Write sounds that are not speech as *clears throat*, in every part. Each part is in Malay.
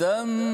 تم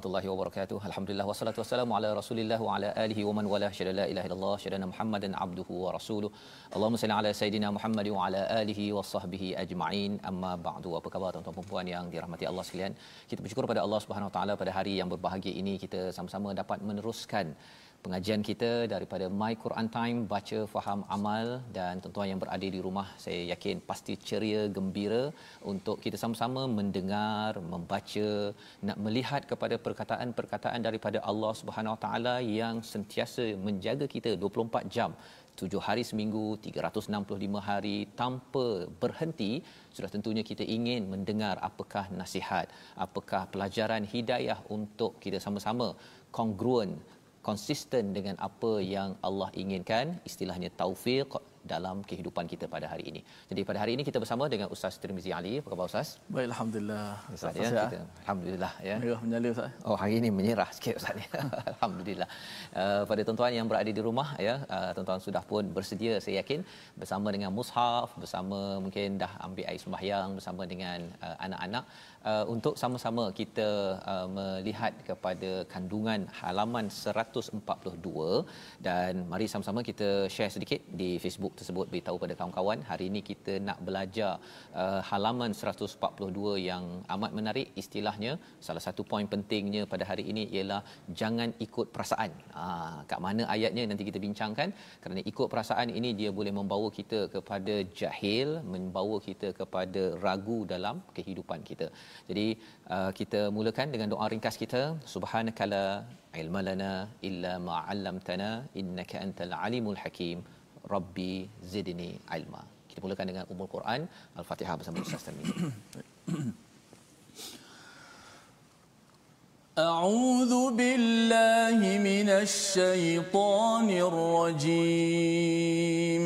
warahmatullahi wabarakatuh. Alhamdulillah wassalatu wassalamu ala Rasulillah wa ala alihi wa man wala syada la ilaha illallah syada Muhammadan abduhu wa rasuluh. Allahumma salli ala sayidina Muhammad wa ala alihi wa sahbihi ajma'in. Amma ba'du. Apa khabar tuan-tuan dan puan yang dirahmati Allah sekalian? Kita bersyukur pada Allah Subhanahu wa taala pada hari yang berbahagia ini kita sama-sama dapat meneruskan pengajian kita daripada My Quran Time baca faham amal. Dan tuan-tuan yang berada di rumah saya yakin pasti ceria gembira untuk kita sama-sama mendengar membaca nak melihat kepada perkataan-perkataan daripada Allah Subhanahu Wa Taala yang sentiasa menjaga kita 24 jam. Tujuh hari seminggu 365 hari tanpa berhenti sudah tentunya kita ingin mendengar apakah nasihat apakah pelajaran hidayah untuk kita sama-sama kongruen konsisten dengan apa yang Allah inginkan istilahnya taufik dalam kehidupan kita pada hari ini. Jadi pada hari ini kita bersama dengan Ustaz Tirmizi Ali. Apa khabar Ustaz? Baik alhamdulillah. Ustaz ya, kita, alhamdulillah ya. Merah menyala Ustaz. Oh hari ini menyerah sikit Ustaz ya. *laughs* alhamdulillah. Uh, pada tuan-tuan yang berada di rumah ya, uh, tuan-tuan sudah pun bersedia saya yakin bersama dengan mushaf, bersama mungkin dah ambil air sembahyang bersama dengan uh, anak-anak uh, untuk sama-sama kita uh, melihat kepada kandungan halaman 142 dan mari sama-sama kita share sedikit di Facebook tersebut beritahu pada kawan-kawan hari ini kita nak belajar uh, halaman 142 yang amat menarik istilahnya salah satu poin pentingnya pada hari ini ialah jangan ikut perasaan. Ah kat mana ayatnya nanti kita bincangkan kerana ikut perasaan ini dia boleh membawa kita kepada jahil, membawa kita kepada ragu dalam kehidupan kita. Jadi uh, kita mulakan dengan doa ringkas kita subhanakala ilma lana illa ma 'allamtana innaka antal alimul hakim rabbi zidni ilma. Kita mulakan dengan umul Quran Al-Fatihah bersama Ustaz Tarmizi. أعوذ بالله من الشيطان الرجيم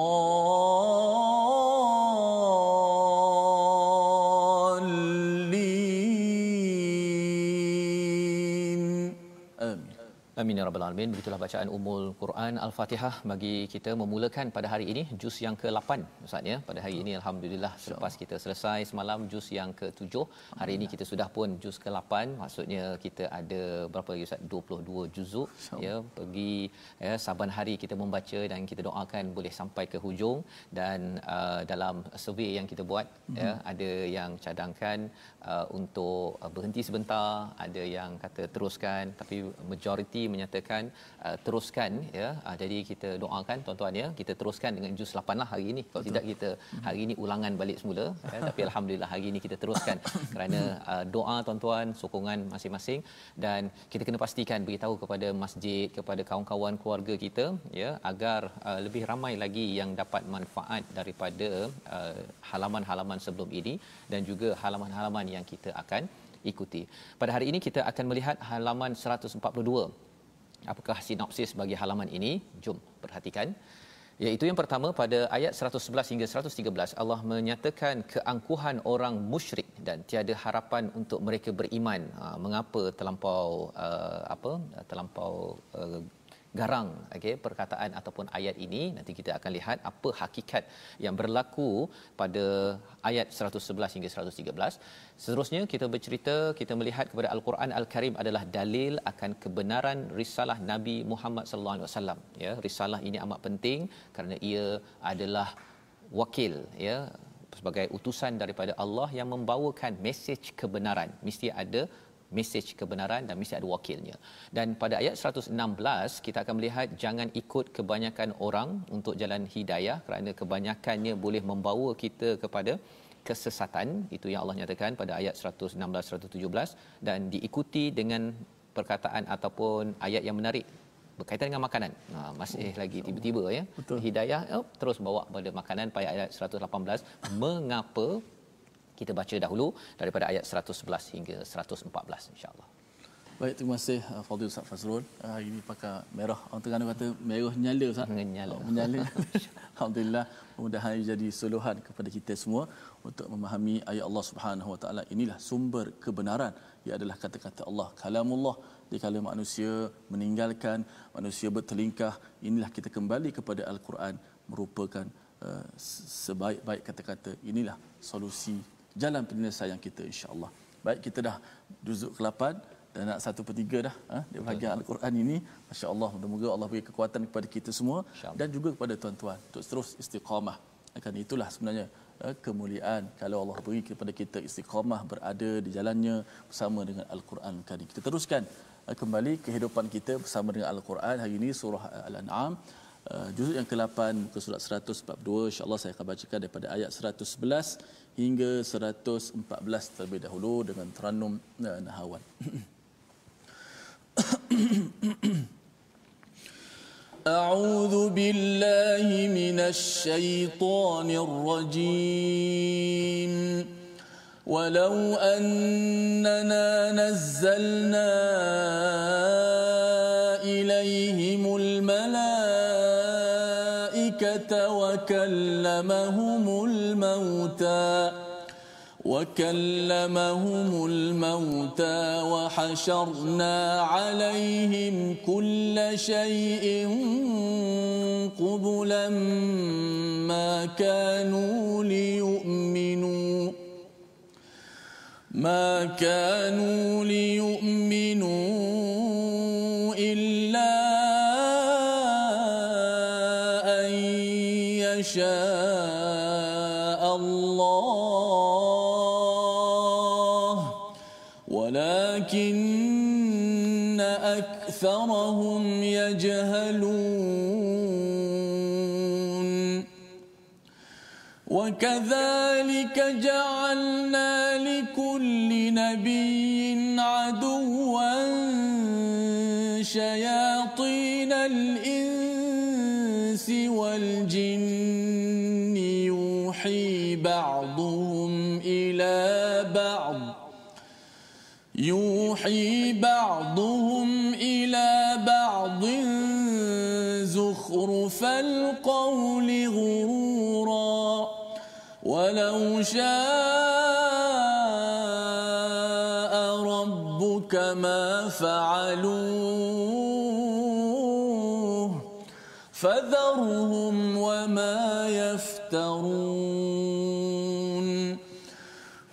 哦。Amin ya rabbal alamin. Begitulah bacaan Ummul Quran Al-Fatihah bagi kita memulakan pada hari ini juz yang ke-8 Ustaz ya. Pada hari ini alhamdulillah selepas kita selesai semalam juz yang ke-7, hari ini kita sudah pun juz ke-8. Maksudnya kita ada berapa lagi Ustaz? 22 juzuk ya. Pergi ya saban hari kita membaca dan kita doakan boleh sampai ke hujung dan uh, dalam survey yang kita buat mm-hmm. ya ada yang cadangkan uh, untuk uh, berhenti sebentar, ada yang kata teruskan tapi majoriti menyatakan uh, teruskan ya uh, jadi kita doakan tuan-tuan ya kita teruskan dengan juz 8 lah hari ini kalau Betul. tidak kita hari ini ulangan balik semula ya *laughs* tapi alhamdulillah hari ini kita teruskan kerana uh, doa tuan-tuan sokongan masing-masing dan kita kena pastikan beritahu kepada masjid kepada kawan-kawan keluarga kita ya agar uh, lebih ramai lagi yang dapat manfaat daripada uh, halaman-halaman sebelum ini dan juga halaman-halaman yang kita akan ikuti. Pada hari ini kita akan melihat halaman 142. Apakah sinopsis bagi halaman ini? Jom perhatikan. Iaitu yang pertama pada ayat 111 hingga 113 Allah menyatakan keangkuhan orang musyrik dan tiada harapan untuk mereka beriman. Ha, mengapa terlampau uh, apa? Terlampau uh, garang okey perkataan ataupun ayat ini nanti kita akan lihat apa hakikat yang berlaku pada ayat 111 hingga 113 seterusnya kita bercerita kita melihat kepada al-Quran al-Karim adalah dalil akan kebenaran risalah Nabi Muhammad sallallahu alaihi wasallam ya. Risalah ini amat penting kerana ia adalah wakil ya sebagai utusan daripada Allah yang membawakan mesej kebenaran. Mesti ada mesej kebenaran dan mesti ada wakilnya. Dan pada ayat 116 kita akan melihat jangan ikut kebanyakan orang untuk jalan hidayah kerana kebanyakannya boleh membawa kita kepada kesesatan itu yang Allah nyatakan pada ayat 116 117 dan diikuti dengan perkataan ataupun ayat yang menarik berkaitan dengan makanan. Ha, masih oh, lagi tiba-tiba ya. Betul. Hidayah oh, terus bawa pada makanan pada ayat 118 mengapa kita baca dahulu daripada ayat 111 hingga 114 insya-Allah. Baik, terima kasih uh, Fadil Ustaz Fazrul. Uh, hari ini pakai merah. Orang Terengganu kata merah nyala Ustaz. Menyala. Oh, menyala. *laughs* Alhamdulillah, mudah-mudahan jadi suluhan kepada kita semua untuk memahami ayat Allah Subhanahu Wa Taala. Inilah sumber kebenaran. Ia adalah kata-kata Allah, kalamullah. Dikala manusia meninggalkan, manusia bertelingkah, inilah kita kembali kepada Al-Quran merupakan uh, sebaik-baik kata-kata. Inilah solusi jalan penyelesaian kita insya-Allah. Baik kita dah juzuk ke-8 dan nak satu per tiga dah ha, di bahagian Al-Quran ini. Masya Allah, moga-moga Allah beri kekuatan kepada kita semua dan juga kepada tuan-tuan untuk terus istiqamah. Akan itulah sebenarnya ha, kemuliaan kalau Allah beri kepada kita istiqamah berada di jalannya bersama dengan Al-Quran kali. Kita teruskan ha, kembali kehidupan kita bersama dengan Al-Quran. Hari ini surah Al-An'am. Uh, juzuk yang ke-8 muka surat 142 insyaallah saya akan bacakan daripada ayat 111 hingga 114 terlebih dahulu dengan teranum uh, nahawan أعوذ بالله من الشيطان الرجيم ولو أننا نزلنا وكلمهم الموتى وكلمهم الموتى وحشرنا عليهم كل شيء قبلا ما كانوا ليؤمنوا ما كانوا ليؤمنوا. يشاء الله ولكن أكثرهم يجهلون. وكذلك جعلنا يوحي بعضهم إلى بعض زخرف القول غرورا ولو شاء ربك ما فعلوه فذرهم وما يفترون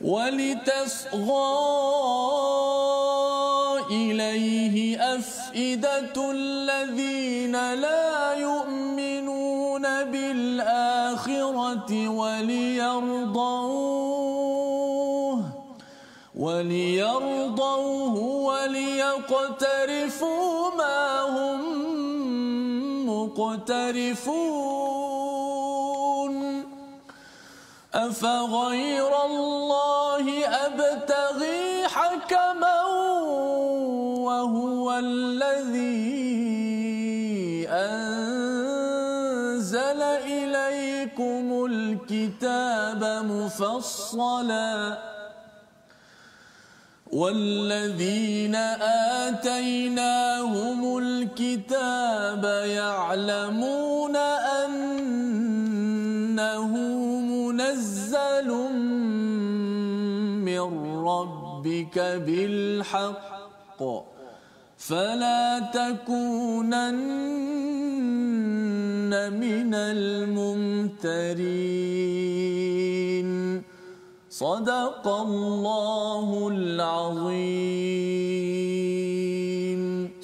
ولتصغى الذين لا يؤمنون بالآخرة وليرضوه وليرضوه وليقترفوا ما هم مقترفون. أفغير الله أبتغي حكما وهو مفصلاً. والذين آتيناهم الكتاب يعلمون أنه منزل من ربك بالحق. فلا تكونن من الممترين صدق الله العظيم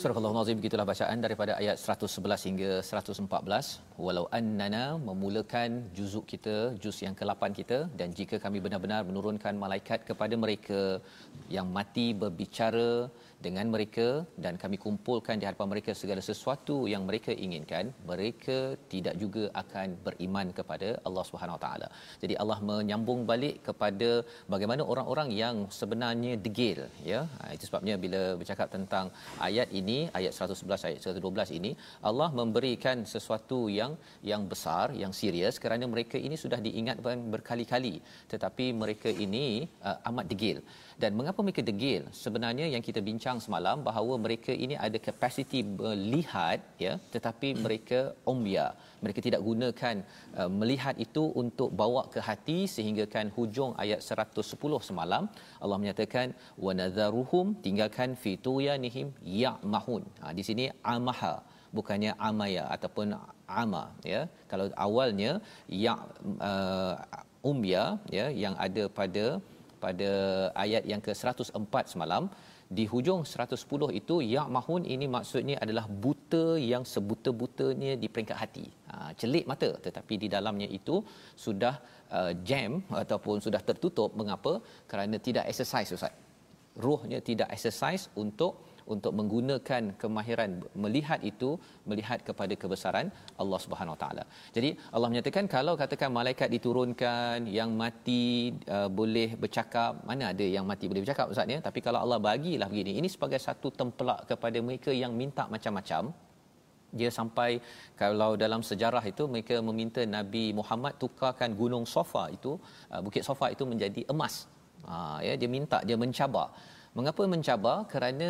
Surah Al-Azim begitulah bacaan daripada ayat 111 hingga 114 walau annana memulakan juzuk kita juz yang ke-8 kita dan jika kami benar-benar menurunkan malaikat kepada mereka yang mati berbicara dengan mereka dan kami kumpulkan di hadapan mereka segala sesuatu yang mereka inginkan mereka tidak juga akan beriman kepada Allah Subhanahu Wa Taala. Jadi Allah menyambung balik kepada bagaimana orang-orang yang sebenarnya degil ya. Ha, itu sebabnya bila bercakap tentang ayat ini ayat 111 ayat 112 ini Allah memberikan sesuatu yang yang besar yang serius kerana mereka ini sudah diingatkan berkali-kali tetapi mereka ini uh, amat degil dan mengapa mereka degil? Sebenarnya yang kita bincang semalam bahawa mereka ini ada kapasiti melihat ya tetapi mereka umya mereka tidak gunakan uh, melihat itu untuk bawa ke hati sehingga kan hujung ayat 110 semalam Allah menyatakan wa nadharuhum tinggalkan fituyanihim ya'mahun. Ha di sini amaha bukannya amaya ataupun ama ya. Kalau awalnya ya uh, umya ya yang ada pada pada ayat yang ke-104 semalam di hujung 110 itu ya mahun ini maksudnya adalah buta yang sebuta-butanya di peringkat hati. Ha, celik mata tetapi di dalamnya itu sudah uh, jam ataupun sudah tertutup mengapa? Kerana tidak exercise Ustaz. Rohnya tidak exercise untuk untuk menggunakan kemahiran melihat itu melihat kepada kebesaran Allah Subhanahu Taala. Jadi Allah menyatakan kalau katakan malaikat diturunkan yang mati uh, boleh bercakap, mana ada yang mati boleh bercakap ustaz ya? Tapi kalau Allah bagilah begini, ini sebagai satu templak kepada mereka yang minta macam-macam dia sampai kalau dalam sejarah itu mereka meminta Nabi Muhammad tukarkan gunung Safa itu uh, bukit Safa itu menjadi emas. Ha ya dia minta dia mencabar. Mengapa mencabar? Kerana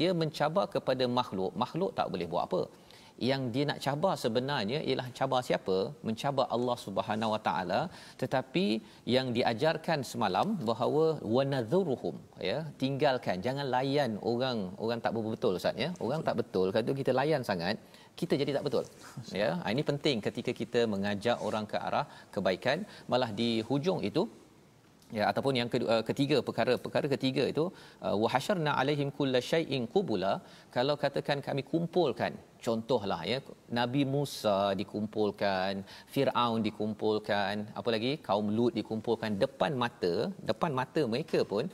dia mencabar kepada makhluk. Makhluk tak boleh buat apa. Yang dia nak cabar sebenarnya ialah cabar siapa? Mencabar Allah Subhanahu Wa Taala. Tetapi yang diajarkan semalam bahawa wanadzuruhum ya, tinggalkan jangan layan orang orang tak betul Ustaz ya. Orang tak betul kalau kita layan sangat kita jadi tak betul. Ya, ini penting ketika kita mengajak orang ke arah kebaikan malah di hujung itu ya ataupun yang kedua, ketiga perkara perkara ketiga itu uh, wa hasyarna alaihim kullasyai'in qubula. Kalau katakan kami kumpulkan contohlah ya nabi Musa dikumpulkan Firaun dikumpulkan apa lagi? Kaum Lut dikumpulkan depan mata depan mata mereka pun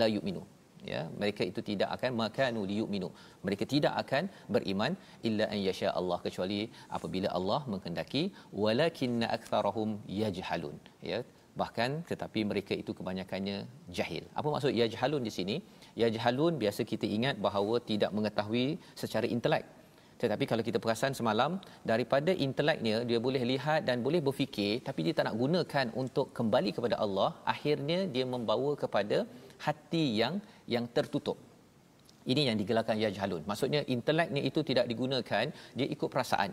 la yu'minu. Ya mereka itu tidak akan makanu liyu'minu. Mereka tidak akan beriman illa an yasha Allah kecuali apabila Allah menghendaki walakinna aktsarahum yajhalun. Ya bahkan tetapi mereka itu kebanyakannya jahil. Apa maksud ya jahalun di sini? Ya jahalun biasa kita ingat bahawa tidak mengetahui secara intelek. Tetapi kalau kita perasan semalam daripada inteleknya dia boleh lihat dan boleh berfikir tapi dia tak nak gunakan untuk kembali kepada Allah, akhirnya dia membawa kepada hati yang yang tertutup. Ini yang digelarkan ya jahalun. Maksudnya inteleknya itu tidak digunakan, dia ikut perasaan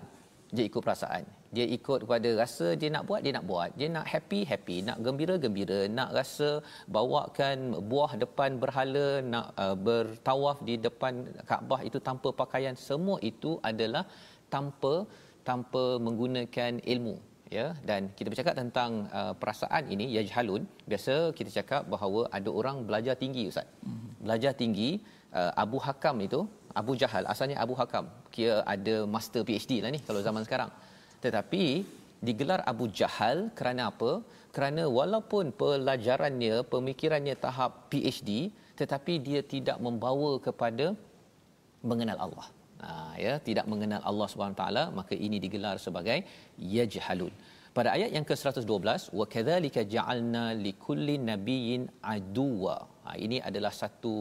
dia ikut perasaan dia ikut kepada rasa dia nak buat dia nak buat. Dia nak happy happy. Nak gembira gembira nak rasa bawakan buah depan berhala nak uh, bertawaf di depan Kaabah itu tanpa pakaian. Semua itu adalah tanpa tanpa menggunakan ilmu ya. Dan kita bercakap tentang uh, perasaan ini ya jahalun biasa kita cakap bahawa ada orang belajar tinggi ustaz. Mm-hmm. belajar tinggi uh, Abu Hakam itu Abu Jahal. Asalnya Abu Hakam. Kira ada master PhD lah ni kalau zaman sekarang tetapi digelar Abu Jahal kerana apa kerana walaupun pelajarannya pemikirannya tahap PhD tetapi dia tidak membawa kepada mengenal Allah. Ha, ya, tidak mengenal Allah taala maka ini digelar sebagai yajhalun. Pada ayat yang ke-112 wa kadzalika ja'alna likulli nabiyyin aduwa. Ha, ini adalah satu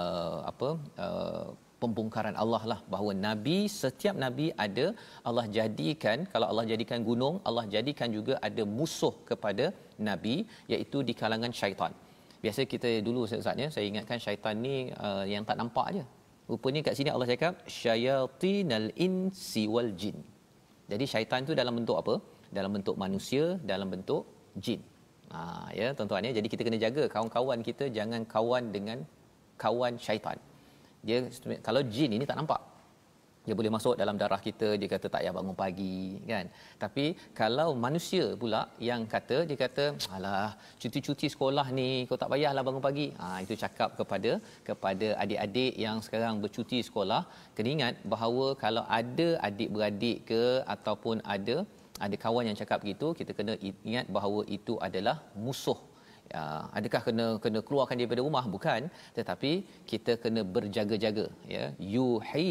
uh, apa uh, pembongkaran Allah lah bahawa nabi setiap nabi ada Allah jadikan kalau Allah jadikan gunung Allah jadikan juga ada musuh kepada nabi iaitu di kalangan syaitan. Biasa kita dulu Ustaz ya saya ingatkan syaitan ni uh, yang tak nampak aja. Rupanya kat sini Allah cakap syayatinal insi wal jin. Jadi syaitan tu dalam bentuk apa? Dalam bentuk manusia, dalam bentuk jin. Ha, ya tuan-tuan ya. Jadi kita kena jaga kawan-kawan kita jangan kawan dengan kawan syaitan dia kalau jin ini tak nampak. Dia boleh masuk dalam darah kita dia kata tak payah bangun pagi kan? Tapi kalau manusia pula yang kata dia kata alah cuti-cuti sekolah ni kau tak payahlah bangun pagi. Ha itu cakap kepada kepada adik-adik yang sekarang bercuti sekolah. Kena ingat bahawa kalau ada adik-beradik ke ataupun ada ada kawan yang cakap begitu kita kena ingat bahawa itu adalah musuh ya, adakah kena kena keluarkan dia daripada rumah? Bukan. Tetapi kita kena berjaga-jaga ya. Yuhi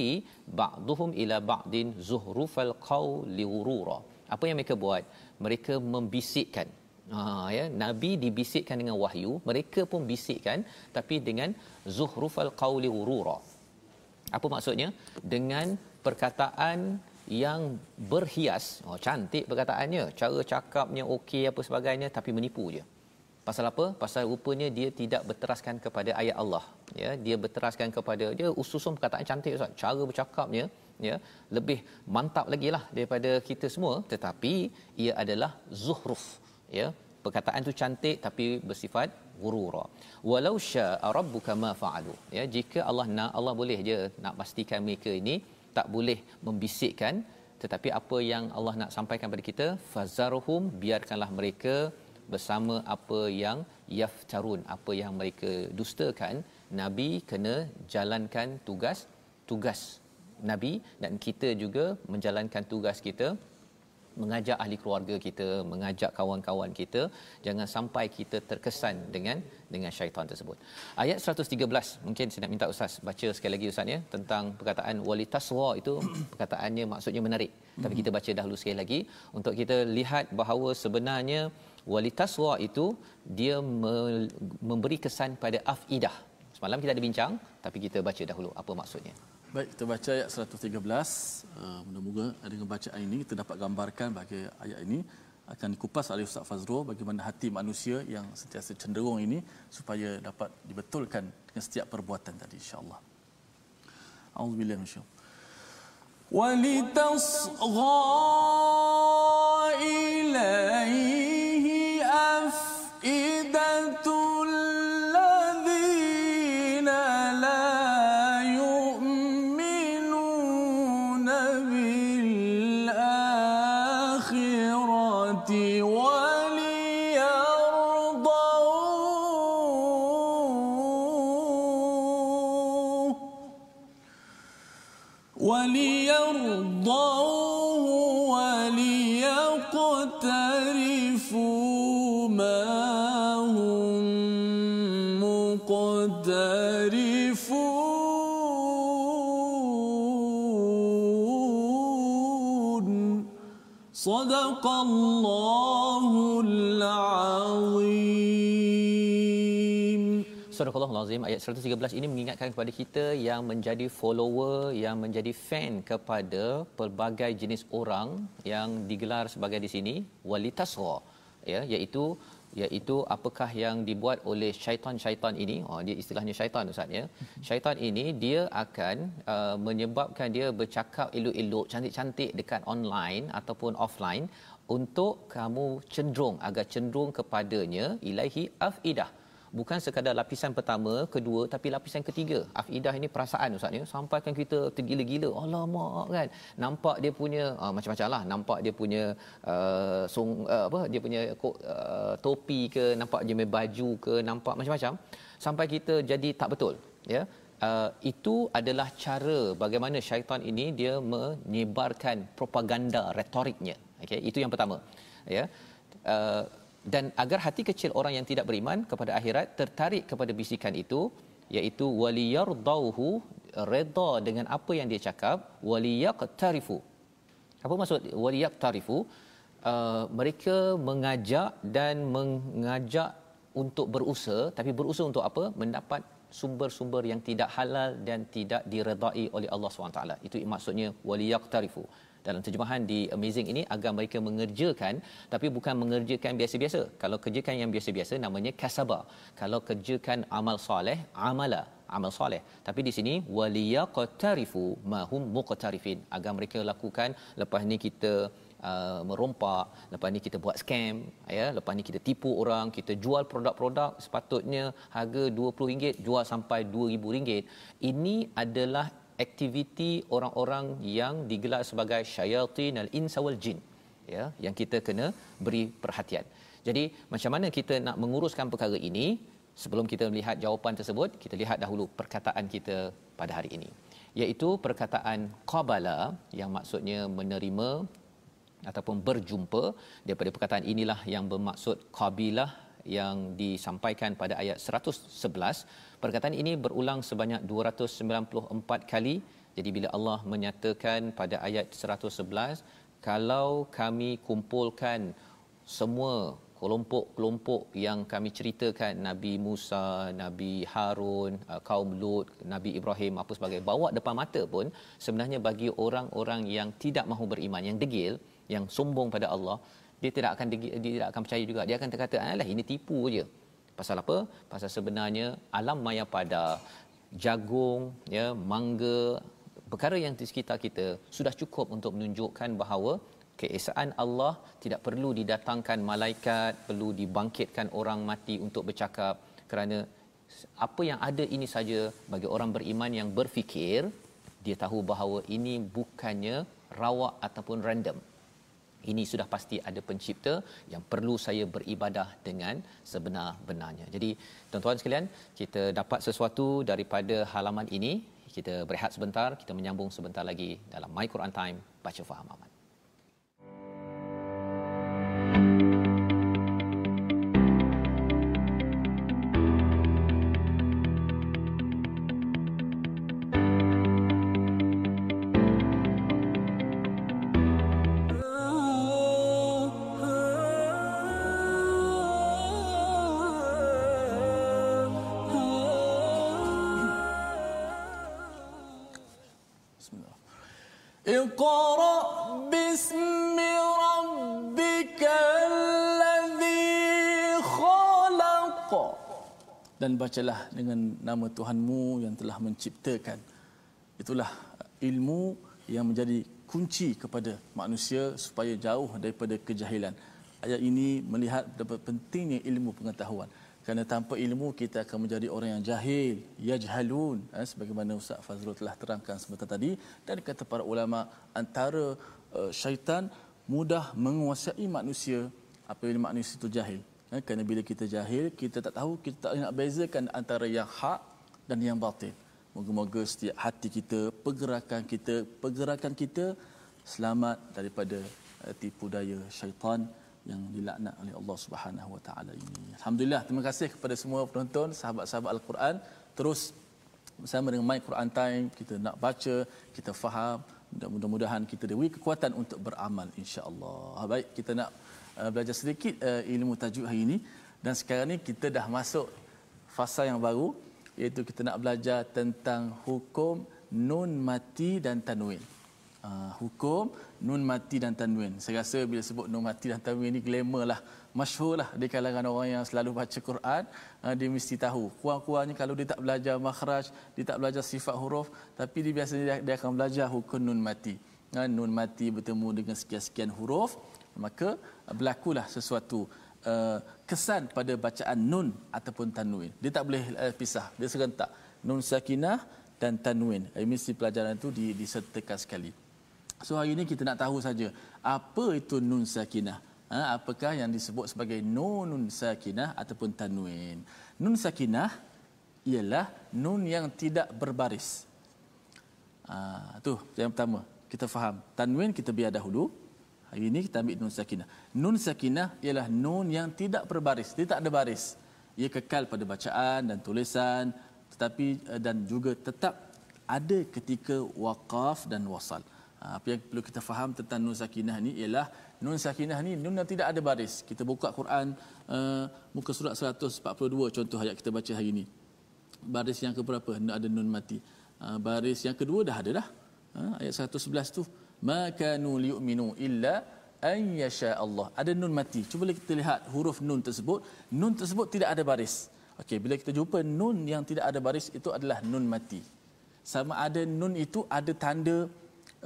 ba'dhum ila ba'din zuhrufal qawli ghurura apa yang mereka buat? Mereka membisikkan. Ha ya. Nabi dibisikkan dengan wahyu mereka pun bisikkan tapi dengan zuhrufal qawli ghurura apa maksudnya? Dengan perkataan yang berhias. Oh cantik perkataannya. Cara cakapnya okey apa sebagainya tapi menipu je Pasal apa? Pasal rupanya dia tidak berteraskan kepada ayat Allah. Ya, dia berteraskan kepada dia ususun perkataan cantik Ustaz. Cara bercakapnya ya lebih mantap lagi lah daripada kita semua tetapi ia adalah zuhruf ya perkataan tu cantik tapi bersifat ghurura walau syaa rabbuka ma fa'alu ya jika Allah nak Allah boleh je nak pastikan mereka ini tak boleh membisikkan tetapi apa yang Allah nak sampaikan kepada kita fazarhum biarkanlah mereka bersama apa yang yaftarun apa yang mereka dustakan nabi kena jalankan tugas tugas nabi. Dan kita juga menjalankan tugas kita mengajak ahli keluarga kita mengajak kawan-kawan kita jangan sampai kita terkesan dengan dengan syaitan tersebut. Ayat 113 mungkin saya nak minta ustaz baca sekali lagi ustaz ya tentang perkataan walitaswa itu *clears throat* perkataannya maksudnya menarik. Tapi kita baca dahulu sekali lagi. Untuk kita lihat bahawa sebenarnya walitaswa itu dia me- memberi kesan pada afidah. Semalam kita ada bincang tapi kita baca dahulu apa maksudnya. Baik, kita baca ayat 113. Uh, mudah-moga dengan bacaan ini kita dapat gambarkan bagi ayat ini akan dikupas oleh Ustaz Fazrul bagaimana hati manusia yang sentiasa cenderung ini supaya dapat dibetulkan dengan setiap perbuatan tadi insya-Allah. Auzubillahi minasyaitanir ولتصغى إليه صدق الله العظيم Surah Al-Azim ayat 113 ini mengingatkan kepada kita yang menjadi follower, yang menjadi fan kepada pelbagai jenis orang yang digelar sebagai di sini walitasra ya iaitu iaitu apakah yang dibuat oleh syaitan-syaitan ini? Oh dia istilahnya syaitan ustaz ya. Syaitan ini dia akan uh, menyebabkan dia bercakap elok-elok cantik-cantik dekat online ataupun offline untuk kamu cenderung agar cenderung kepadanya ilaihi afidah bukan sekadar lapisan pertama, kedua tapi lapisan ketiga. Afidah ini perasaan ustaz ya. Sampaikan kita tergila-gila. Alamak kan. Nampak dia punya uh, macam-macam lah. Nampak dia punya uh, song uh, apa dia punya uh, topi ke, nampak dia punya baju ke, nampak macam-macam sampai kita jadi tak betul ya. Uh, itu adalah cara bagaimana syaitan ini dia menyebarkan propaganda retoriknya. Okey, itu yang pertama. Ya. Uh, dan agar hati kecil orang yang tidak beriman kepada akhirat tertarik kepada bisikan itu iaitu waliyardauhu redha dengan apa yang dia cakap waliyaqtarifu. Apa maksud waliyaqtarifu? Uh, mereka mengajak dan mengajak untuk berusaha tapi berusaha untuk apa? Mendapat sumber-sumber yang tidak halal dan tidak diredai oleh Allah SWT itu maksudnya waliyaqtarifu dalam terjemahan di amazing ini agar mereka mengerjakan tapi bukan mengerjakan biasa-biasa. Kalau kerjakan yang biasa-biasa namanya kasaba. Kalau kerjakan amal soleh amala amal soleh. Tapi di sini waliyaqtarifu mahum muqtarifin. Agar mereka lakukan lepas ni kita Uh, merompak lepas ni kita buat scam ya lepas ni kita tipu orang kita jual produk-produk sepatutnya harga RM20 jual sampai RM2000 ini adalah aktiviti orang-orang yang digelar sebagai syayatin al-ins wal jin ya yang kita kena beri perhatian. Jadi macam mana kita nak menguruskan perkara ini? Sebelum kita melihat jawapan tersebut, kita lihat dahulu perkataan kita pada hari ini. Iaitu perkataan qabala yang maksudnya menerima ataupun berjumpa daripada perkataan inilah yang bermaksud qabilah yang disampaikan pada ayat 111 Perkataan ini berulang sebanyak 294 kali. Jadi bila Allah menyatakan pada ayat 111, kalau kami kumpulkan semua kelompok-kelompok yang kami ceritakan Nabi Musa, Nabi Harun, uh, kaum Lut, Nabi Ibrahim apa sebagai bawa depan mata pun sebenarnya bagi orang-orang yang tidak mahu beriman, yang degil, yang sombong pada Allah, dia tidak akan degil, dia tidak akan percaya juga. Dia akan terkata, "Alah ini tipu je." Pasal apa? Pasal sebenarnya alam maya pada jagung, ya, mangga, perkara yang di sekitar kita sudah cukup untuk menunjukkan bahawa keesaan Allah tidak perlu didatangkan malaikat, perlu dibangkitkan orang mati untuk bercakap kerana apa yang ada ini saja bagi orang beriman yang berfikir dia tahu bahawa ini bukannya rawak ataupun random ini sudah pasti ada pencipta yang perlu saya beribadah dengan sebenar-benarnya. Jadi tuan-tuan sekalian, kita dapat sesuatu daripada halaman ini. Kita berehat sebentar, kita menyambung sebentar lagi dalam My Quran Time baca faham aman. Dan bacalah dengan nama Tuhanmu yang telah menciptakan. Itulah ilmu yang menjadi kunci kepada manusia supaya jauh daripada kejahilan. Ayat ini melihat betapa pentingnya ilmu pengetahuan. Kerana tanpa ilmu kita akan menjadi orang yang jahil, yajhalun. Eh, sebagaimana Ustaz Fazrul telah terangkan sebentar tadi. Dan kata para ulama, antara uh, syaitan mudah menguasai manusia apabila manusia itu jahil. Eh, kerana bila kita jahil, kita tak tahu, kita tak nak bezakan antara yang hak dan yang batil. Moga-moga setiap hati kita, pergerakan kita, pergerakan kita selamat daripada uh, tipu daya syaitan yang dilaknat oleh Allah Subhanahu Wa Taala ini. Alhamdulillah, terima kasih kepada semua penonton, sahabat-sahabat Al-Quran. Terus bersama dengan My Quran Time, kita nak baca, kita faham, mudah-mudahan kita diberi kekuatan untuk beramal insya-Allah. Baik, kita nak uh, belajar sedikit uh, ilmu tajuk hari ini dan sekarang ni kita dah masuk fasa yang baru iaitu kita nak belajar tentang hukum nun mati dan tanwin. Uh, hukum nun mati dan tanwin. Saya rasa bila sebut nun mati dan tanwin ni glamour lah, masyhur lah di kalangan orang yang selalu baca Quran, uh, dia mesti tahu. Kurang-kurangnya kalau dia tak belajar makhraj, dia tak belajar sifat huruf, tapi dia biasanya dia, dia akan belajar hukum nun mati. Uh, nun mati bertemu dengan sekian-sekian huruf, maka berlakulah sesuatu uh, kesan pada bacaan nun ataupun tanwin. Dia tak boleh uh, pisah, dia serentak. Nun sakinah dan tanwin. Mesti pelajaran itu disertakan sekali. So hari ini kita nak tahu saja apa itu nun sakinah. Ha, apakah yang disebut sebagai nun sakinah ataupun tanwin. Nun sakinah ialah nun yang tidak berbaris. Ha, tu yang pertama. Kita faham. Tanwin kita biar dahulu. Hari ini kita ambil nun sakinah. Nun sakinah ialah nun yang tidak berbaris. Dia tak ada baris. Ia kekal pada bacaan dan tulisan tetapi uh, dan juga tetap ada ketika waqaf dan wasal. Ha, apa yang perlu kita faham tentang nun sakinah ni ialah nun sakinah ni nun yang tidak ada baris. Kita buka Quran uh, muka surat 142 contoh ayat kita baca hari ini. Baris yang keberapa? Ada nun mati. Uh, baris yang kedua dah ada dah. Uh, ayat 111 tu ma kanu liyu'minu illa an yasha Allah. Ada nun mati. Cuba kita lihat huruf nun tersebut. Nun tersebut tidak ada baris. Okey, bila kita jumpa nun yang tidak ada baris itu adalah nun mati. Sama ada nun itu ada tanda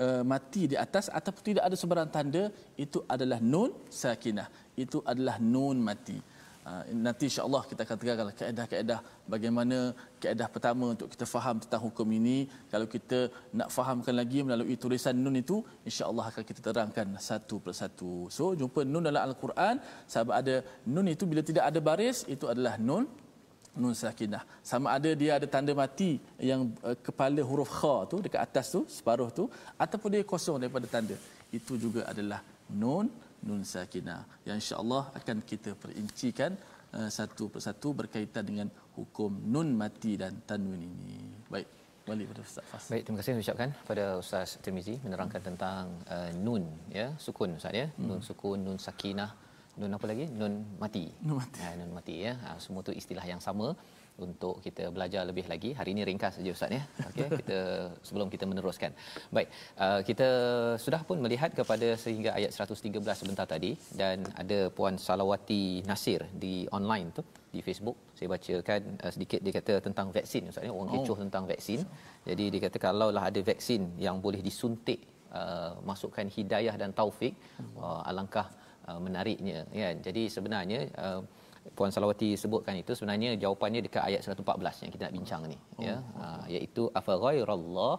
uh, mati di atas ataupun tidak ada sebarang tanda itu adalah nun sakinah. Itu adalah nun mati. Uh, nanti insya-Allah kita akan terangkan kaedah-kaedah bagaimana kaedah pertama untuk kita faham tentang hukum ini kalau kita nak fahamkan lagi melalui tulisan nun itu insya-Allah akan kita terangkan satu persatu. So jumpa nun dalam al-Quran sebab ada nun itu bila tidak ada baris itu adalah nun nun sakinah. Sama ada dia ada tanda mati yang uh, kepala huruf kha tu dekat atas tu separuh tu ataupun dia kosong daripada tanda. Itu juga adalah nun nun sakinah yang insya-Allah akan kita perincikan uh, satu persatu berkaitan dengan hukum nun mati dan tanwin ini. Baik. Balik pada Ustaz Fas. Baik, terima kasih ucapkan pada Ustaz Tirmizi menerangkan hmm. tentang uh, nun ya, sukun Ustaz ya. Hmm. Nun sukun, nun sakinah, nun apa lagi? Nun mati. Nun mati. Ha, nun mati ya. Ha, semua tu istilah yang sama untuk kita belajar lebih lagi. Hari ini ringkas saja Ustaz ya. *laughs* Okey, kita sebelum kita meneruskan. Baik, uh, kita sudah pun melihat kepada sehingga ayat 113 sebentar tadi dan ada puan Salawati Nasir di online tu di Facebook. Saya bacakan uh, sedikit dia kata tentang vaksin Ustaz ya. Orang oh. kecoh tentang vaksin. Jadi dia kata kalaulah ada vaksin yang boleh disuntik uh, masukkan hidayah dan taufik, uh, alangkah uh, menariknya ya. Jadi sebenarnya uh, Puan Salawati sebutkan itu sebenarnya jawapannya dekat ayat 114 yang kita nak bincang ni oh. ya ha, iaitu afa ghairallah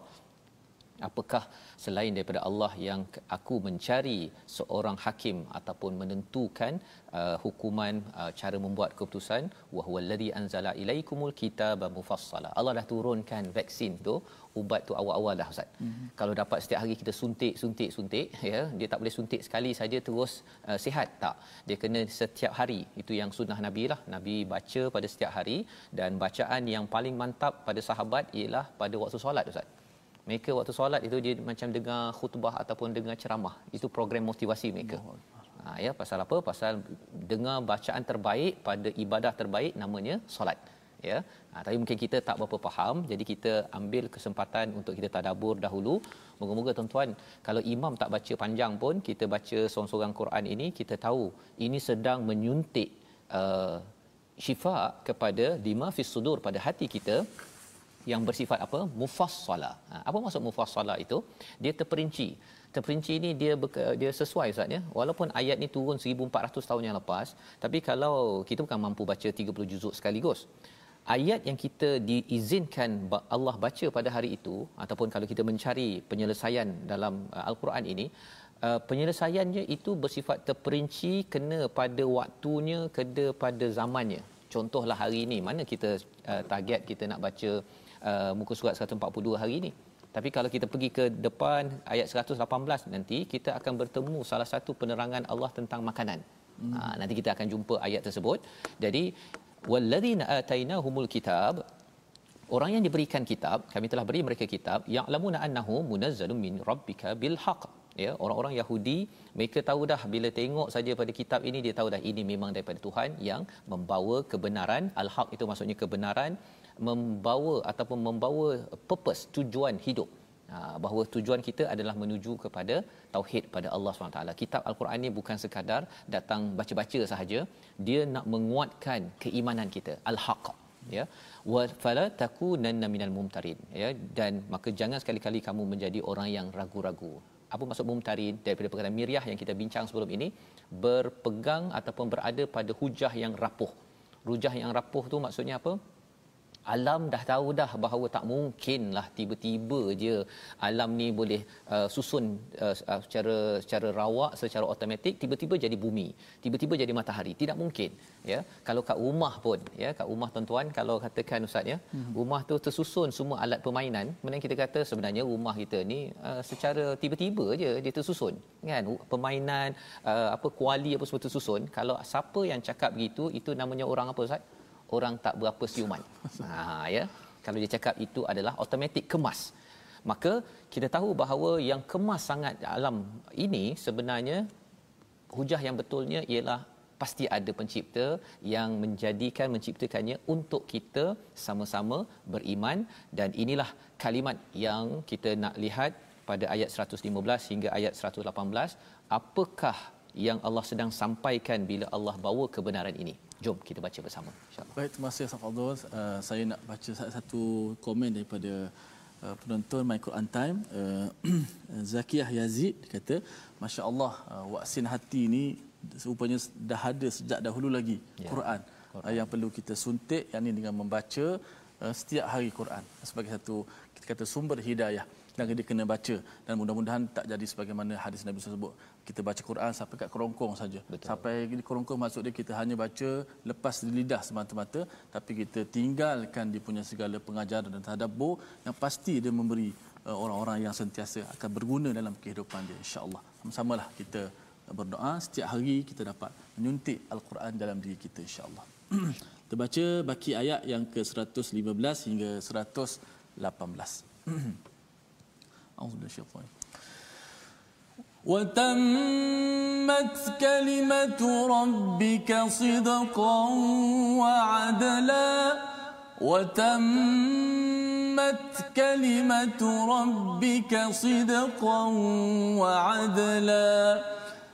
apakah selain daripada Allah yang aku mencari seorang hakim ataupun menentukan uh, hukuman uh, cara membuat keputusan? Wa huwallazi anzala ilaikumul kitaba mufassala. Allah dah turunkan vaksin tu ubat tu awal-awal dah ustaz. Mm-hmm. kalau dapat setiap hari kita suntik suntik suntik ya dia tak boleh suntik sekali saja terus uh, sihat tak? Dia kena setiap hari. Itu yang sunnah nabi lah. Nabi baca pada setiap hari dan bacaan yang paling mantap pada sahabat ialah pada waktu solat ustaz mereka waktu solat itu dia macam dengar khutbah ataupun dengar ceramah. Itu program motivasi mereka. Ha, ya pasal apa? Pasal dengar bacaan terbaik pada ibadah terbaik namanya solat. Ya. Ha, tapi mungkin kita tak berapa faham jadi kita ambil kesempatan untuk kita tadabbur dahulu. Moga-moga tuan-tuan kalau imam tak baca panjang pun kita baca seorang-seorang Quran ini kita tahu ini sedang menyuntik uh, syifa kepada lima fis sudur pada hati kita yang bersifat apa? Mufassala ha, apa maksud mufassala itu? Dia terperinci. Terperinci ini dia berke, dia sesuai ustaz ya? Walaupun ayat ni turun 1400 tahun yang lepas tapi kalau kita bukan mampu baca 30 juzuk sekaligus ayat yang kita diizinkan Allah baca pada hari itu ataupun kalau kita mencari penyelesaian dalam uh, al-Quran ini uh, penyelesaiannya itu bersifat terperinci kena pada waktunya kena pada zamannya. Contohlah hari ini mana kita uh, target kita nak baca uh, muka surat 142 hari ini. Tapi kalau kita pergi ke depan ayat 118 nanti kita akan bertemu salah satu penerangan Allah tentang makanan. Hmm. Ha, nanti kita akan jumpa ayat tersebut. Jadi walladzina atainahumul kitab orang yang diberikan kitab kami telah beri mereka kitab ya'lamuna annahu munazzalun min rabbika bil haqq ya orang-orang Yahudi mereka tahu dah bila tengok saja pada kitab ini dia tahu dah ini memang daripada Tuhan yang membawa kebenaran al-haq itu maksudnya kebenaran membawa ataupun membawa purpose tujuan hidup ha, bahawa tujuan kita adalah menuju kepada tauhid pada Allah SWT. Kitab Al-Quran ini bukan sekadar datang baca-baca sahaja, dia nak menguatkan keimanan kita, al-haq ya. Wa fala takunanna minal mumtarin ya dan maka jangan sekali-kali kamu menjadi orang yang ragu-ragu. Apa maksud mumtarin daripada perkataan miriah yang kita bincang sebelum ini berpegang ataupun berada pada hujah yang rapuh. Hujah yang rapuh tu maksudnya apa? Alam dah tahu dah bahawa tak mungkinlah tiba-tiba je alam ni boleh uh, susun uh, uh, secara secara rawak secara automatik tiba-tiba jadi bumi tiba-tiba jadi matahari. Tidak mungkin ya. Kalau kat rumah pun ya kat rumah tuan-tuan kalau katakan ustaz ya hmm. rumah tu tersusun semua alat permainan kemudian kita kata sebenarnya rumah kita ni uh, secara tiba-tiba je dia tersusun kan? Permainan uh, apa kuali apa semua tersusun. Kalau siapa yang cakap begitu itu namanya orang apa ustaz orang tak berapa siuman. *laughs* Ha ya. kalau dia cakap itu adalah automatik kemas maka kita tahu bahawa yang kemas sangat alam ini sebenarnya hujah yang betulnya ialah pasti ada pencipta yang menjadikan menciptakannya untuk kita sama-sama beriman dan inilah kalimat yang kita nak lihat pada ayat 115 hingga ayat 118 apakah yang Allah sedang sampaikan bila Allah bawa kebenaran ini jom kita baca bersama insyaallah. Baik terima kasih Ustaz uh, saya nak baca satu komen daripada uh, penonton My Quran Time. Uh, *clears throat* Zakiyah Yazid kata masya-Allah uh, waksin hati ini rupanya dah ada sejak dahulu lagi ya. Quran, Quran. Uh, yang perlu kita suntik yakni dengan membaca uh, setiap hari Quran. Sebagai satu kita kata sumber hidayah dan dia kena baca. Dan mudah-mudahan tak jadi sebagaimana hadis Nabi sebut kita baca Quran sampai kat kerongkong saja. Sampai di kerongkong maksud dia kita hanya baca lepas di lidah semata-mata. Tapi kita tinggalkan dia punya segala pengajaran dan tadabbur yang pasti dia memberi uh, orang-orang yang sentiasa akan berguna dalam kehidupan dia insya-Allah. Sama-samalah kita berdoa. Setiap hari kita dapat menyuntik al-Quran dalam diri kita insya-Allah. *clears throat* Kita baca baki ayat yang ke-115 hingga 118 *clears throat* أعوذ بالله الشيطان. وتمت كلمة ربك صدقا وعدلا. وتمت كلمة ربك صدقا وعدلا.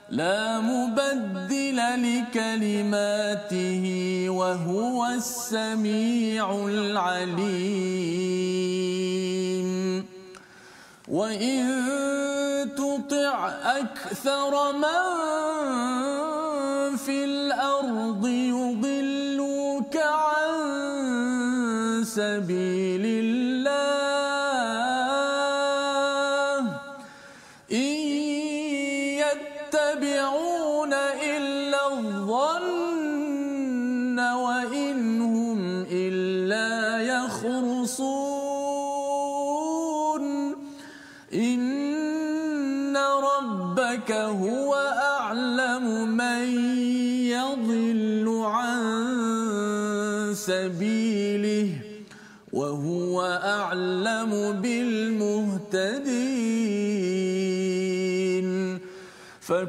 لا مبدل لكلماته وهو السميع العليم. وإن تطع أكثر من في الأرض يضلوك عن سبيل الله إن يتبعون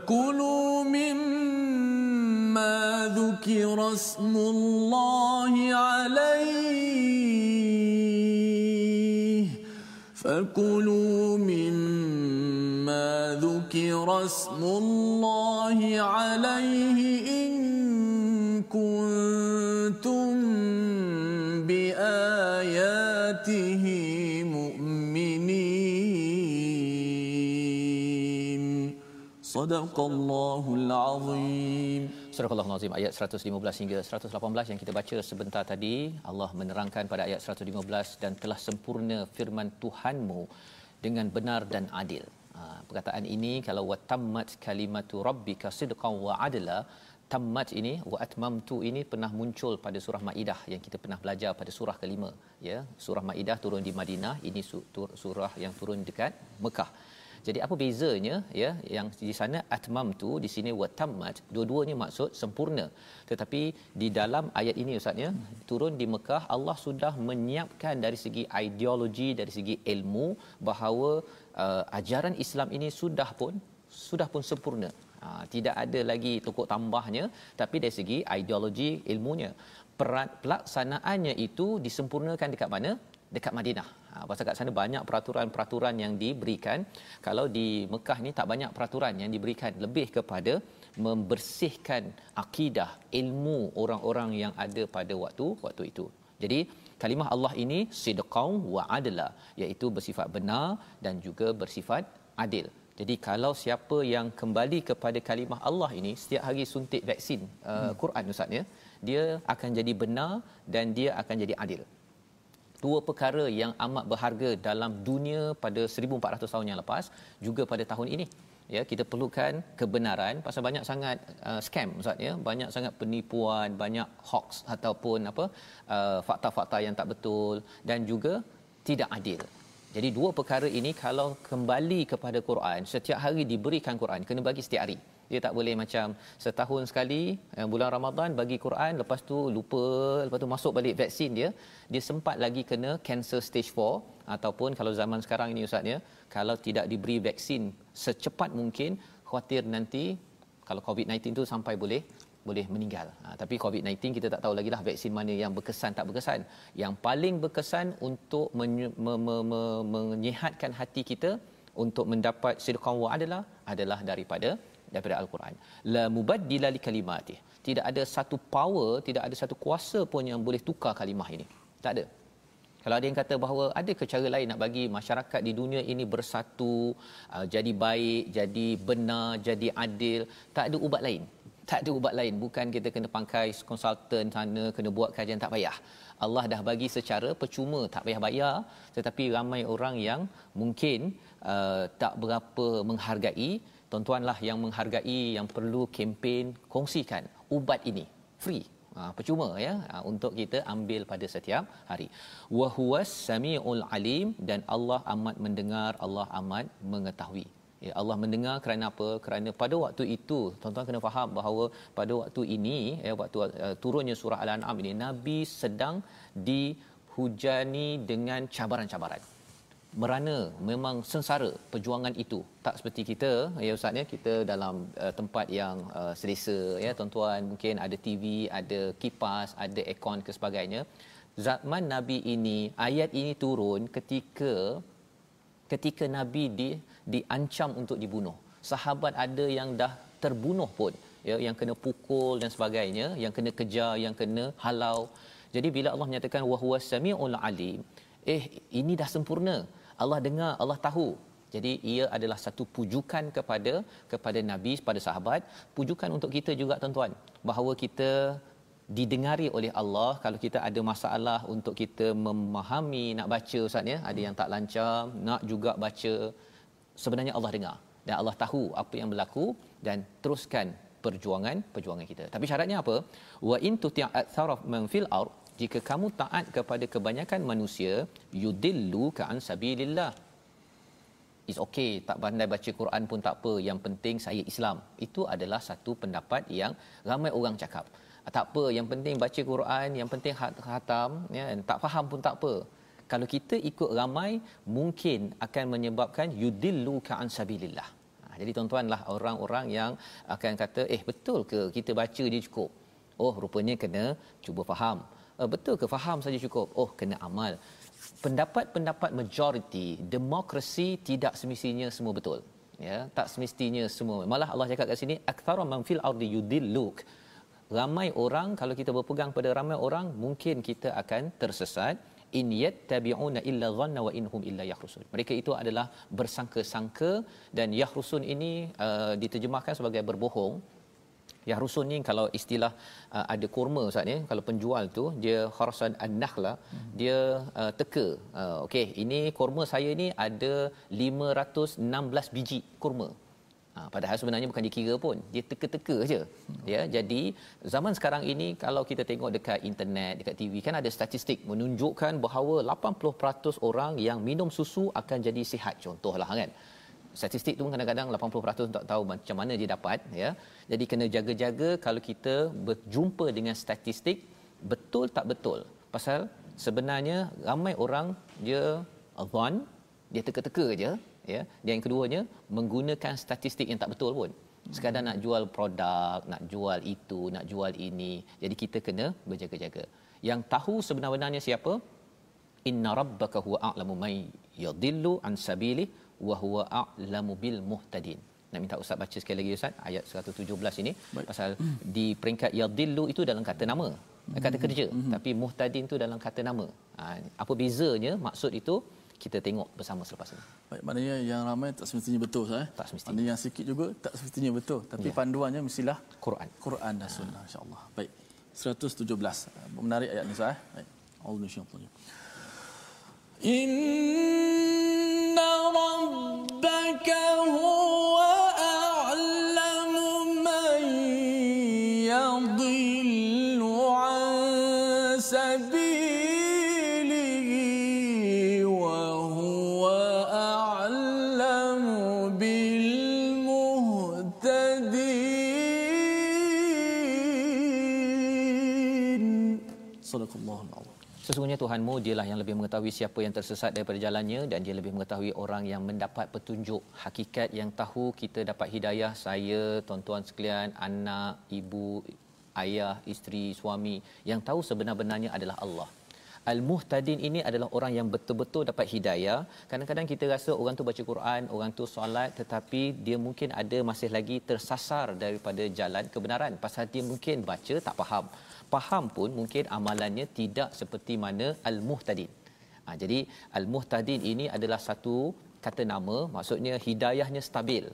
فكلوا مما ذكر اسم الله عليه. فكلوا مما ذكر اسم الله عليه. Sadaqallahul Azim. Surah Al-Azim ayat 115 hingga 118 yang kita baca sebentar tadi, Allah menerangkan pada ayat 115 dan telah sempurna firman Tuhanmu dengan benar dan adil. Ha, perkataan ini kalau wa kalimatu rabbika sidqan wa adla tammat ini wa atmamtu ini pernah muncul pada surah maidah yang kita pernah belajar pada surah kelima ya surah maidah turun di Madinah ini surah yang turun dekat Mekah jadi apa bezanya ya yang di sana atmamtu di sini wa tammat dua-duanya maksud sempurna tetapi di dalam ayat ini ustaz ya turun di Mekah Allah sudah menyiapkan dari segi ideologi dari segi ilmu bahawa uh, ajaran Islam ini sudah pun sudah pun sempurna. Uh, tidak ada lagi tokok tambahnya tapi dari segi ideologi ilmunya perat pelaksanaannya itu disempurnakan dekat mana? Dekat Madinah. Ha, pasal kat sana banyak peraturan-peraturan yang diberikan. Kalau di Mekah ni tak banyak peraturan yang diberikan. Lebih kepada membersihkan akidah, ilmu orang-orang yang ada pada waktu waktu itu. Jadi kalimah Allah ini sidqau wa adla iaitu bersifat benar dan juga bersifat adil. Jadi kalau siapa yang kembali kepada kalimah Allah ini setiap hari suntik vaksin uh, hmm. Quran ustaz ya, dia akan jadi benar dan dia akan jadi adil. Dua perkara yang amat berharga dalam dunia pada 1400 tahun yang lepas juga pada tahun ini. Ya kita perlukan kebenaran pasal banyak sangat uh, scam ustaz ya. Banyak sangat penipuan banyak hoax ataupun apa uh, fakta-fakta yang tak betul dan juga tidak adil. Jadi dua perkara ini kalau kembali kepada Quran setiap hari diberikan Quran kena bagi setiap hari dia tak boleh macam setahun sekali eh, bulan Ramadan bagi Quran lepas tu lupa lepas tu masuk balik vaksin dia dia sempat lagi kena cancer stage 4 ataupun kalau zaman sekarang ini ustaz ya kalau tidak diberi vaksin secepat mungkin khawatir nanti kalau COVID-19 tu sampai boleh boleh meninggal. Ha, tapi COVID-19 kita tak tahu lagi lah vaksin mana yang berkesan tak berkesan. Yang paling berkesan untuk menye- me- me- me- menyihatkan hati kita untuk mendapat wa adalah adalah daripada daripada al-Quran. La mubaddila li kalimatih. Tidak ada satu power, tidak ada satu kuasa pun yang boleh tukar kalimah ini. Tak ada. Kalau ada yang kata bahawa ada ke cara lain nak bagi masyarakat di dunia ini bersatu, uh, jadi baik, jadi benar, jadi adil, tak ada ubat lain. Tak ada ubat lain. Bukan kita kena pangkai konsultan sana, kena buat kajian tak payah. Allah dah bagi secara percuma, tak payah bayar, tetapi ramai orang yang mungkin uh, tak berapa menghargai, tuan-tuanlah yang menghargai yang perlu kempen kongsikan ubat ini free Ha, percuma ya ha, untuk kita ambil pada setiap hari. Wa huwas samiul alim dan Allah amat mendengar, Allah amat mengetahui. Ya Allah mendengar kerana apa? Kerana pada waktu itu tuan-tuan kena faham bahawa pada waktu ini ya waktu uh, turunnya surah Al-An'am ini Nabi sedang dihujani dengan cabaran-cabaran merana memang sengsara perjuangan itu. Tak seperti kita ya ustaz ya kita dalam uh, tempat yang uh, selesa ya tuan-tuan mungkin ada TV ada kipas ada aircon ke sebagainya. Zaman nabi ini ayat ini turun ketika ketika nabi di diancam untuk dibunuh. Sahabat ada yang dah terbunuh pun ya yang kena pukul dan sebagainya yang kena kejar yang kena halau. Jadi bila Allah menyatakan wahwas samiul alim eh ini dah sempurna Allah dengar, Allah tahu. Jadi ia adalah satu pujukan kepada kepada nabi, kepada sahabat, pujukan untuk kita juga tuan-tuan, bahawa kita didengari oleh Allah. Kalau kita ada masalah untuk kita memahami nak baca ustaz ya ada yang tak lancar nak juga baca sebenarnya Allah dengar. Dan Allah tahu apa yang berlaku dan teruskan perjuangan perjuangan kita. Tapi syaratnya apa? Wa in tuti' aktsara man fil ard jika kamu taat kepada kebanyakan manusia yudillu ka an sabilillah. Is okay tak pandai baca Quran pun tak apa. Yang penting saya Islam. Itu adalah satu pendapat yang ramai orang cakap. Tak apa yang penting baca Quran yang penting khatam ya tak faham pun tak apa. Kalau kita ikut ramai mungkin akan menyebabkan yudillu ka an sabilillah. Ha, jadi tuan-tuanlah orang-orang yang akan kata eh betul ke kita baca dia cukup? Oh rupanya kena cuba faham uh, betul ke? Faham saja cukup. Oh kena amal. Pendapat-pendapat majoriti demokrasi tidak semestinya semua betul. Ya tak semestinya semua. Malah Allah cakap kat sini aktsara man fil ardi yudilluk. Ramai orang kalau kita berpegang pada ramai orang mungkin kita akan tersesat. In yattabi'una illa dhanna wa inhum illa yahrusun. Mereka itu adalah bersangka-sangka dan yahrusun ini uh, diterjemahkan sebagai berbohong Ya rusun ni kalau istilah uh, ada kurma Ustaz ni kalau penjual tu dia kharasan an-nakhla hmm. dia uh, teka uh, okey ini kurma saya ni ada 516 biji kurma Ha, padahal sebenarnya bukan dikira pun dia teka-teka saja hmm. ya jadi zaman sekarang ini kalau kita tengok dekat internet dekat TV kan ada statistik menunjukkan bahawa 80% orang yang minum susu akan jadi sihat contohlah kan statistik tu kadang-kadang 80% tak tahu macam mana dia dapat ya. Jadi kena jaga-jaga kalau kita berjumpa dengan statistik betul tak betul. Pasal sebenarnya ramai orang dia adhan dia teka-teka aja ya. Dan yang keduanya menggunakan statistik yang tak betul pun. Sekadar nak jual produk nak jual itu nak jual ini. Jadi kita kena berjaga-jaga. Yang tahu sebenarnya siapa? Inna rabbaka huwa a'lamu may yadhillu an sabili wa huwa a'lamu bil muhtadin nak minta ustaz baca sekali lagi ustaz ayat 117 ini Baik. pasal mm. di peringkat yadillu itu dalam kata nama mm. kata kerja mm. tapi muhtadin itu dalam kata nama ha, apa bezanya maksud itu kita tengok bersama selepas ini. Baik, maknanya yang ramai tak semestinya betul. Eh? Tak semestinya. Maknanya yang sikit juga tak semestinya betul, tapi ya. panduannya mestilah Quran. Quran dan sunnah ha. insya-Allah. Baik. 117. Menarik ayat ni sah. Eh? Baik. Allah insya-Allah. إن ربك Tuhanmu dialah yang lebih mengetahui siapa yang tersesat daripada jalannya dan dia lebih mengetahui orang yang mendapat petunjuk. Hakikat yang tahu kita dapat hidayah saya tuan-tuan sekalian anak ibu ayah isteri suami yang tahu sebenar-benarnya adalah Allah. Al-Muhtadin ini adalah orang yang betul-betul dapat hidayah. Kadang-kadang kita rasa orang tu baca Quran, orang tu solat tetapi dia mungkin ada masih lagi tersasar daripada jalan kebenaran. Pasal dia mungkin baca tak faham faham pun mungkin amalannya tidak seperti mana al-muhtadin. Ha, jadi al-muhtadin ini adalah satu kata nama maksudnya hidayahnya stabil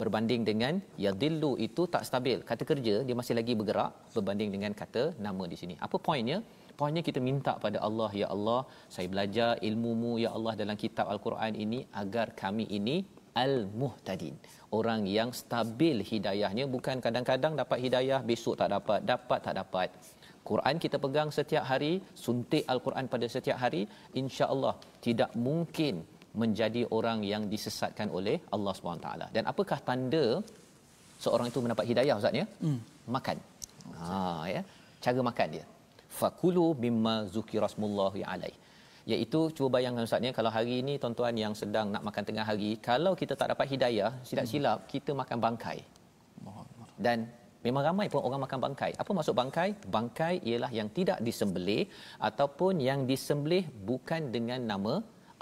berbanding dengan yadillu itu tak stabil. Kata kerja dia masih lagi bergerak berbanding dengan kata nama di sini. Apa poinnya? Poinnya kita minta pada Allah ya Allah, saya belajar ilmu-Mu ya Allah dalam kitab Al-Quran ini agar kami ini al-muhtadin. Orang yang stabil hidayahnya bukan kadang-kadang dapat hidayah besok tak dapat, dapat tak dapat. Quran kita pegang setiap hari, suntik Al-Quran pada setiap hari, insya-Allah tidak mungkin menjadi orang yang disesatkan oleh Allah SWT. Dan apakah tanda seorang itu mendapat hidayah Ustaz ya? Hmm. Makan. Ha ya. Cara makan dia. Fakulu mimma zukirasmullahi alai. Iaitu cuba bayangkan Ustaz ya kalau hari ini tuan-tuan yang sedang nak makan tengah hari, kalau kita tak dapat hidayah, silap-silap hmm. kita makan bangkai. Dan Memang ramai pun orang makan bangkai. Apa maksud bangkai? Bangkai ialah yang tidak disembelih ataupun yang disembelih bukan dengan nama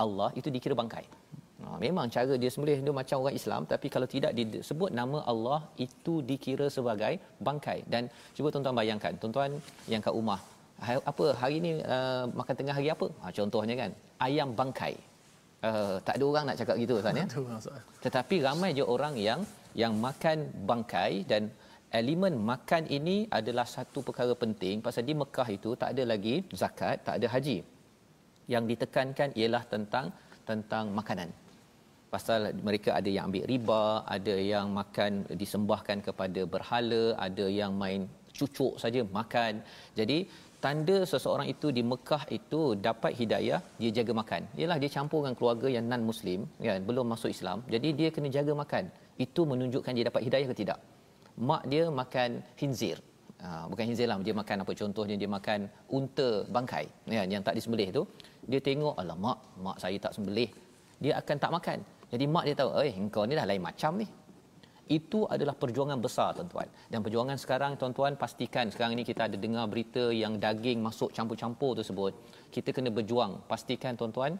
Allah itu dikira bangkai. Ha, memang cara dia sembelih dia macam orang Islam tapi kalau tidak disebut nama Allah itu dikira sebagai bangkai. Dan cuba tuan-tuan bayangkan, tuan-tuan yang kat rumah, apa hari ni uh, makan tengah hari apa? Ha, contohnya kan, ayam bangkai. Uh, tak ada orang nak cakap gitu Ustaz ya. Tetapi ramai je orang yang yang makan bangkai dan elemen makan ini adalah satu perkara penting pasal di Mekah itu tak ada lagi zakat, tak ada haji. Yang ditekankan ialah tentang tentang makanan. Pasal mereka ada yang ambil riba, ada yang makan disembahkan kepada berhala, ada yang main cucuk saja makan. Jadi tanda seseorang itu di Mekah itu dapat hidayah, dia jaga makan. Ialah dia campur dengan keluarga yang non muslim, kan, belum masuk Islam. Jadi dia kena jaga makan. Itu menunjukkan dia dapat hidayah ke tidak? Mak dia makan hinzir. Ha, bukan hinzir lah, dia makan apa contohnya dia makan unta bangkai ya, yang tak disembelih tu. Dia tengok, alamak, mak, saya tak sembelih. Dia akan tak makan. Jadi mak dia tahu, eh engkau ni dah lain macam ni. Itu adalah perjuangan besar tuan-tuan. Dan perjuangan sekarang tuan-tuan pastikan sekarang ni kita ada dengar berita yang daging masuk campur-campur tersebut. Kita kena berjuang. Pastikan tuan-tuan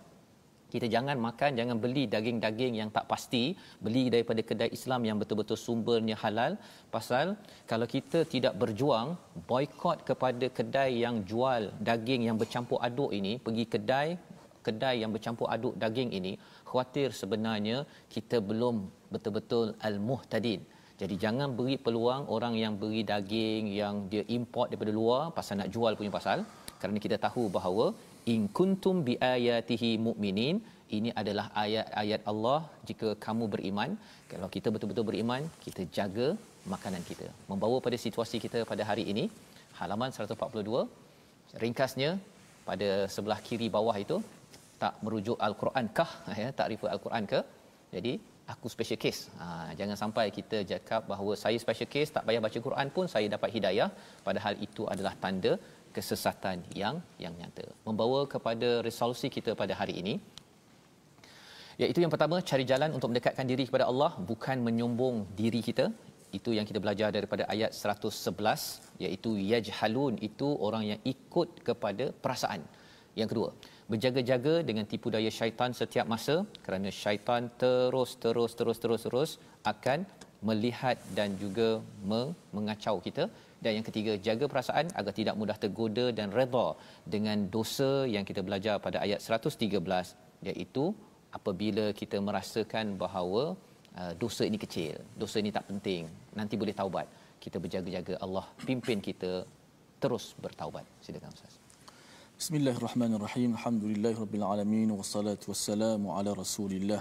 kita jangan makan jangan beli daging-daging yang tak pasti. Beli daripada kedai Islam yang betul-betul sumbernya halal. Pasal kalau kita tidak berjuang boikot kepada kedai yang jual daging yang bercampur aduk ini pergi kedai kedai yang bercampur aduk daging ini khawatir sebenarnya kita belum betul-betul al-muhtadin. Jadi jangan beri peluang orang yang beri daging yang dia import daripada luar pasal nak jual punya pasal. Kerana kita tahu bahawa in kuntum bi ayatihi mu'minin ini adalah ayat-ayat Allah jika kamu beriman. Kalau kita betul-betul beriman kita jaga makanan kita. Membawa pada situasi kita pada hari ini halaman 142 ringkasnya pada sebelah kiri bawah itu tak merujuk al-Quran kah *laughs* ya tak refer al-Quran ke? Jadi aku special case. Ha, jangan sampai kita cakap bahawa saya special case tak payah baca Quran pun saya dapat hidayah. Padahal itu adalah tanda kesesatan yang yang nyata. Membawa kepada resolusi kita pada hari ini iaitu yang pertama cari jalan untuk mendekatkan diri kepada Allah bukan menyombong diri kita. Itu yang kita belajar daripada ayat 111 iaitu yajhalun itu orang yang ikut kepada perasaan. Yang kedua berjaga-jaga dengan tipu daya syaitan setiap masa kerana syaitan terus terus terus terus terus akan melihat dan juga mengacau kita dan yang ketiga jaga perasaan agar tidak mudah tergoda dan redha dengan dosa yang kita belajar pada ayat 113 iaitu apabila kita merasakan bahawa uh, dosa ini kecil dosa ini tak penting nanti boleh taubat. Kita berjaga-jaga Allah pimpin kita terus bertaubat. Silakan ustaz. Bismillahirrahmanirrahim. Alhamdulillahirabbil wassalatu wassalamu ala Rasulillah.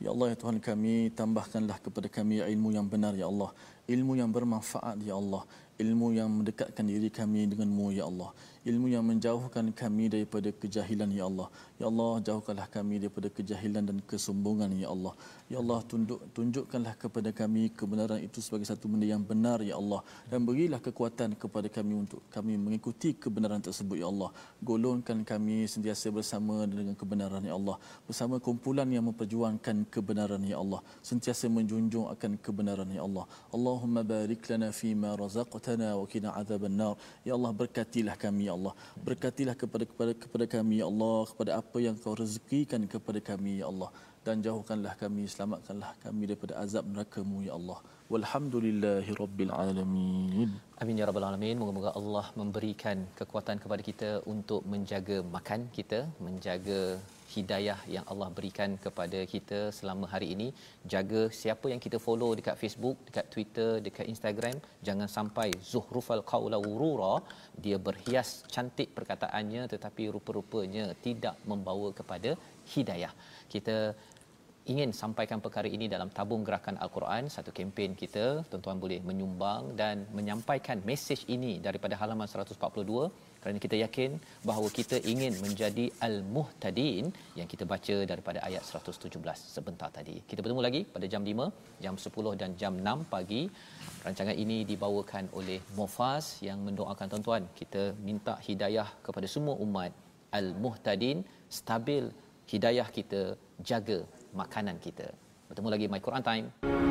Ya Allah ya Tuhan kami tambahkanlah kepada kami ilmu yang benar ya Allah. Ilmu yang bermanfaat ya Allah ilmu yang mendekatkan diri kami denganmu ya Allah. Ilmu yang menjauhkan kami daripada kejahilan ya Allah ya Allah jauhkanlah kami daripada kejahilan dan kesombongan ya Allah. Ya Allah tunduk tunjukkanlah kepada kami kebenaran itu sebagai satu benda yang benar ya Allah. Dan berilah kekuatan kepada kami untuk kami mengikuti kebenaran tersebut ya Allah. Golongkan kami sentiasa bersama dengan kebenaran ya Allah. Bersama kumpulan yang memperjuangkan kebenaran ya Allah. Sentiasa menjunjung akan kebenaran ya Allah. Allahumma barik lana fi ma razaqtana wa qina adzabannar ya Allah berkatilah kami ya Allah. Berkatilah kepada kepada kepada kami ya Allah kepada apa yang kau rezekikan kepada kami ya Allah. Dan jauhkanlah kami selamatkanlah kami daripada azab neraka-Mu ya Allah. Walhamdulillahi rabbil alamin. Amin ya rabbal alamin. Moga-moga Allah memberikan kekuatan kepada kita untuk menjaga makan kita menjaga hidayah yang Allah berikan kepada kita selama hari ini. Jaga siapa yang kita follow dekat Facebook dekat Twitter dekat Instagram. Jangan sampai zuhrufal qaula wurura dia berhias cantik perkataannya tetapi rupa-rupanya tidak membawa kepada hidayah. Kita ingin sampaikan perkara ini dalam tabung gerakan al-Quran satu kempen kita. Tuan-tuan boleh menyumbang dan menyampaikan mesej ini daripada halaman 142 kerana kita yakin bahawa kita ingin menjadi al-muhtadin yang kita baca daripada ayat 117 sebentar tadi. Kita bertemu lagi pada jam 5, jam 10 dan jam 6 pagi. Rancangan ini dibawakan oleh Mufaz yang mendoakan tuan-tuan. Kita minta hidayah kepada semua umat al-muhtadin stabil hidayah kita jaga makanan kita. Bertemu lagi My Quran Time.